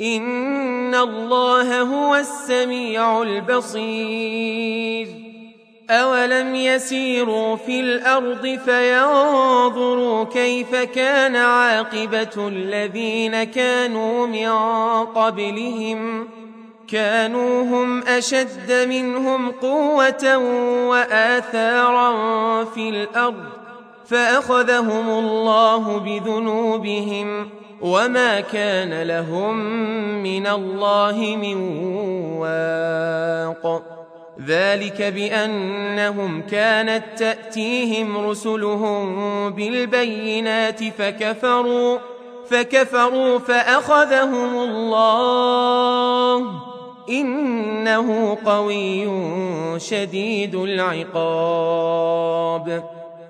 إن الله هو السميع البصير أولم يسيروا في الأرض فينظروا كيف كان عاقبة الذين كانوا من قبلهم كانوا هم أشد منهم قوة وآثارا في الأرض فأخذهم الله بذنوبهم وما كان لهم من الله من واق. ذلك بانهم كانت تاتيهم رسلهم بالبينات فكفروا فكفروا فاخذهم الله. انه قوي شديد العقاب.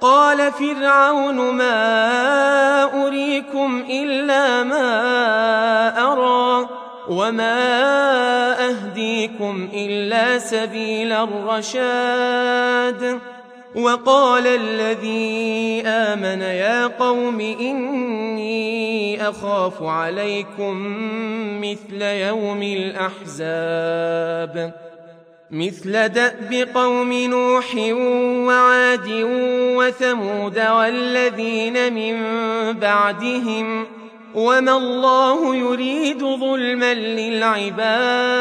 قال فرعون ما أريكم إلا ما أرى وما أهديكم إلا سبيل الرشاد وقال الذي آمن يا قوم إني أخاف عليكم مثل يوم الأحزاب مثل دأب قوم نوح وعاد وثمود والذين من بعدهم وما الله يريد ظلما للعباد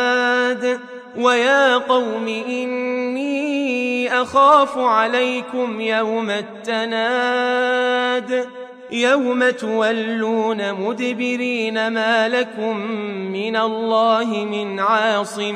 ويا قوم إني أخاف عليكم يوم التناد يوم تولون مدبرين ما لكم من الله من عاصم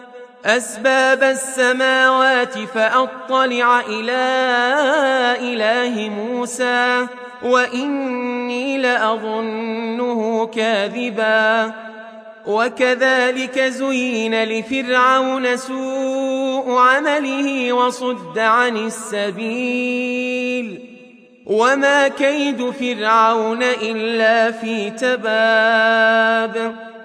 أسباب السماوات فأطلع إلى إله موسى وإني لأظنه كاذبا. وكذلك زين لفرعون سوء عمله وصد عن السبيل. وما كيد فرعون إلا في تباب.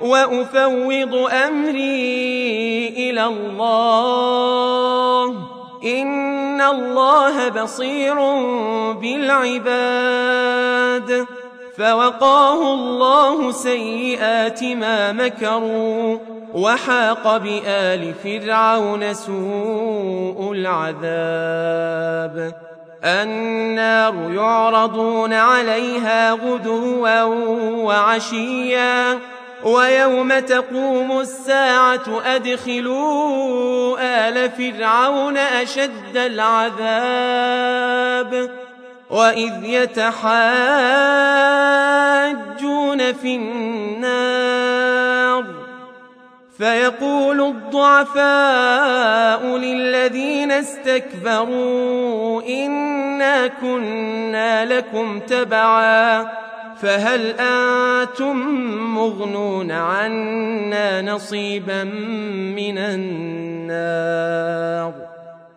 وأفوض أمري إلى الله. إن الله بصير بالعباد. فوقاه الله سيئات ما مكروا. وحاق بآل فرعون سوء العذاب. النار يعرضون عليها غدوا وعشيا. ويوم تقوم الساعة أدخلوا آل فرعون أشد العذاب وإذ يتحاجون في النار فيقول الضعفاء للذين استكبروا إنا كنا لكم تبعا فهل أنتم مغنون عنا نصيبا من النار؟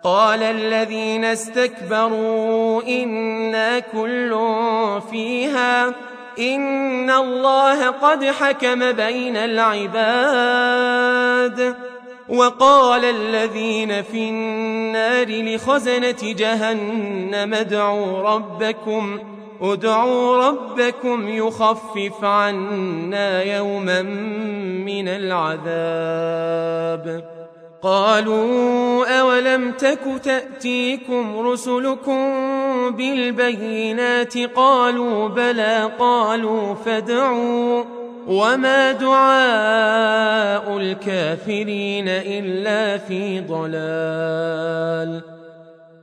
قال الذين استكبروا أنا كل فيها إن الله قد حكم بين العباد. وقال الذين في النار لخزنة جهنم ادعوا ربكم ادعوا ربكم يخفف عنا يوما من العذاب. قالوا أولم تك تأتيكم رسلكم بالبينات؟ قالوا بلى قالوا فادعوا. وما دعاء الكافرين إلا في ضلال.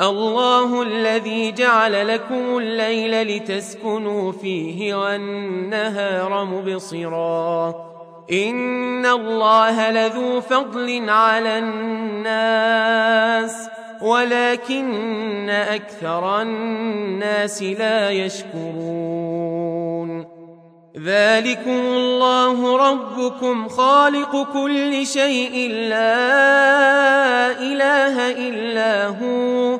الله الذي جعل لكم الليل لتسكنوا فيه والنهار مبصراً. إن الله لذو فضل على الناس ولكن أكثر الناس لا يشكرون. ذلكم الله ربكم خالق كل شيء لا إله إلا هو.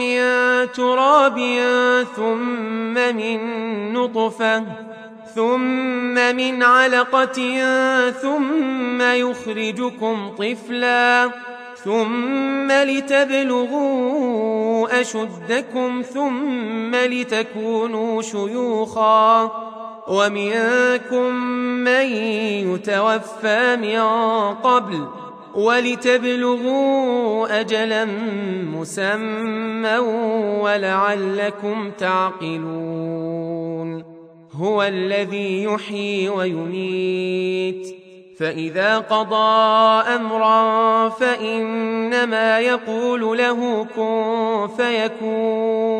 من تراب ثم من نطفة ثم من علقة ثم يخرجكم طفلا ثم لتبلغوا أشدكم ثم لتكونوا شيوخا. ومنكم من يتوفى من قبل ولتبلغوا أجلا مسمى ولعلكم تعقلون. هو الذي يحيي ويميت. فإذا قضى أمرا فإنما يقول له كن فيكون.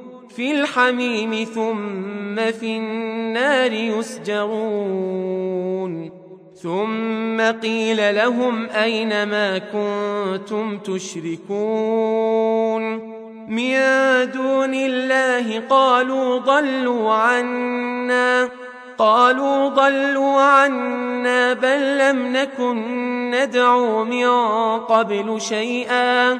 في الحميم ثم في النار يسجرون. ثم قيل لهم أين ما كنتم تشركون. من دون الله قالوا ضلوا عنا. قالوا ضلوا عنا بل لم نكن ندعو من قبل شيئا.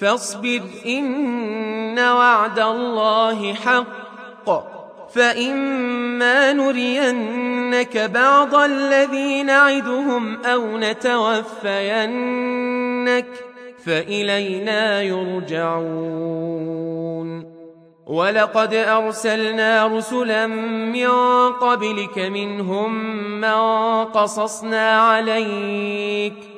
فاصبر إن وعد الله حق. فإما نرينك بعض الذي نعدهم أو نتوفينك فإلينا يرجعون. ولقد أرسلنا رسلا من قبلك منهم من قصصنا عليك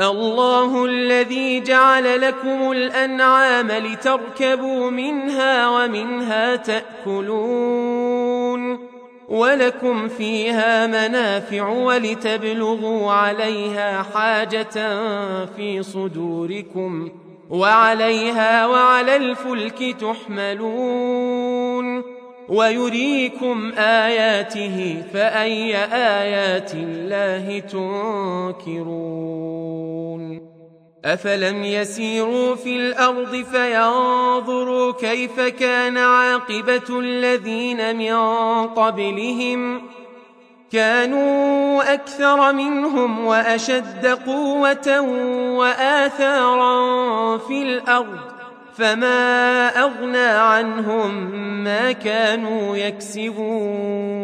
الله الذي جعل لكم الأنعام لتركبوا منها ومنها تأكلون ولكم فيها منافع ولتبلغوا عليها حاجة في صدوركم وعليها وعلى الفلك تحملون ويريكم آياته فأي آيات الله تنكرون أفلم يسيروا في الأرض فينظروا كيف كان عاقبة الذين من قبلهم كانوا أكثر منهم وأشد قوة وآثارا في الأرض فما أغنى عنهم ما كانوا يكسبون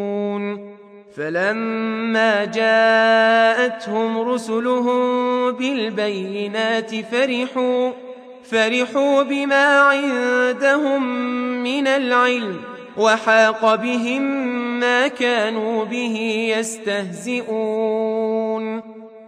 فلما جاءتهم رسلهم بالبينات فرحوا فرحوا بما عندهم من العلم وحاق بهم ما كانوا به يستهزئون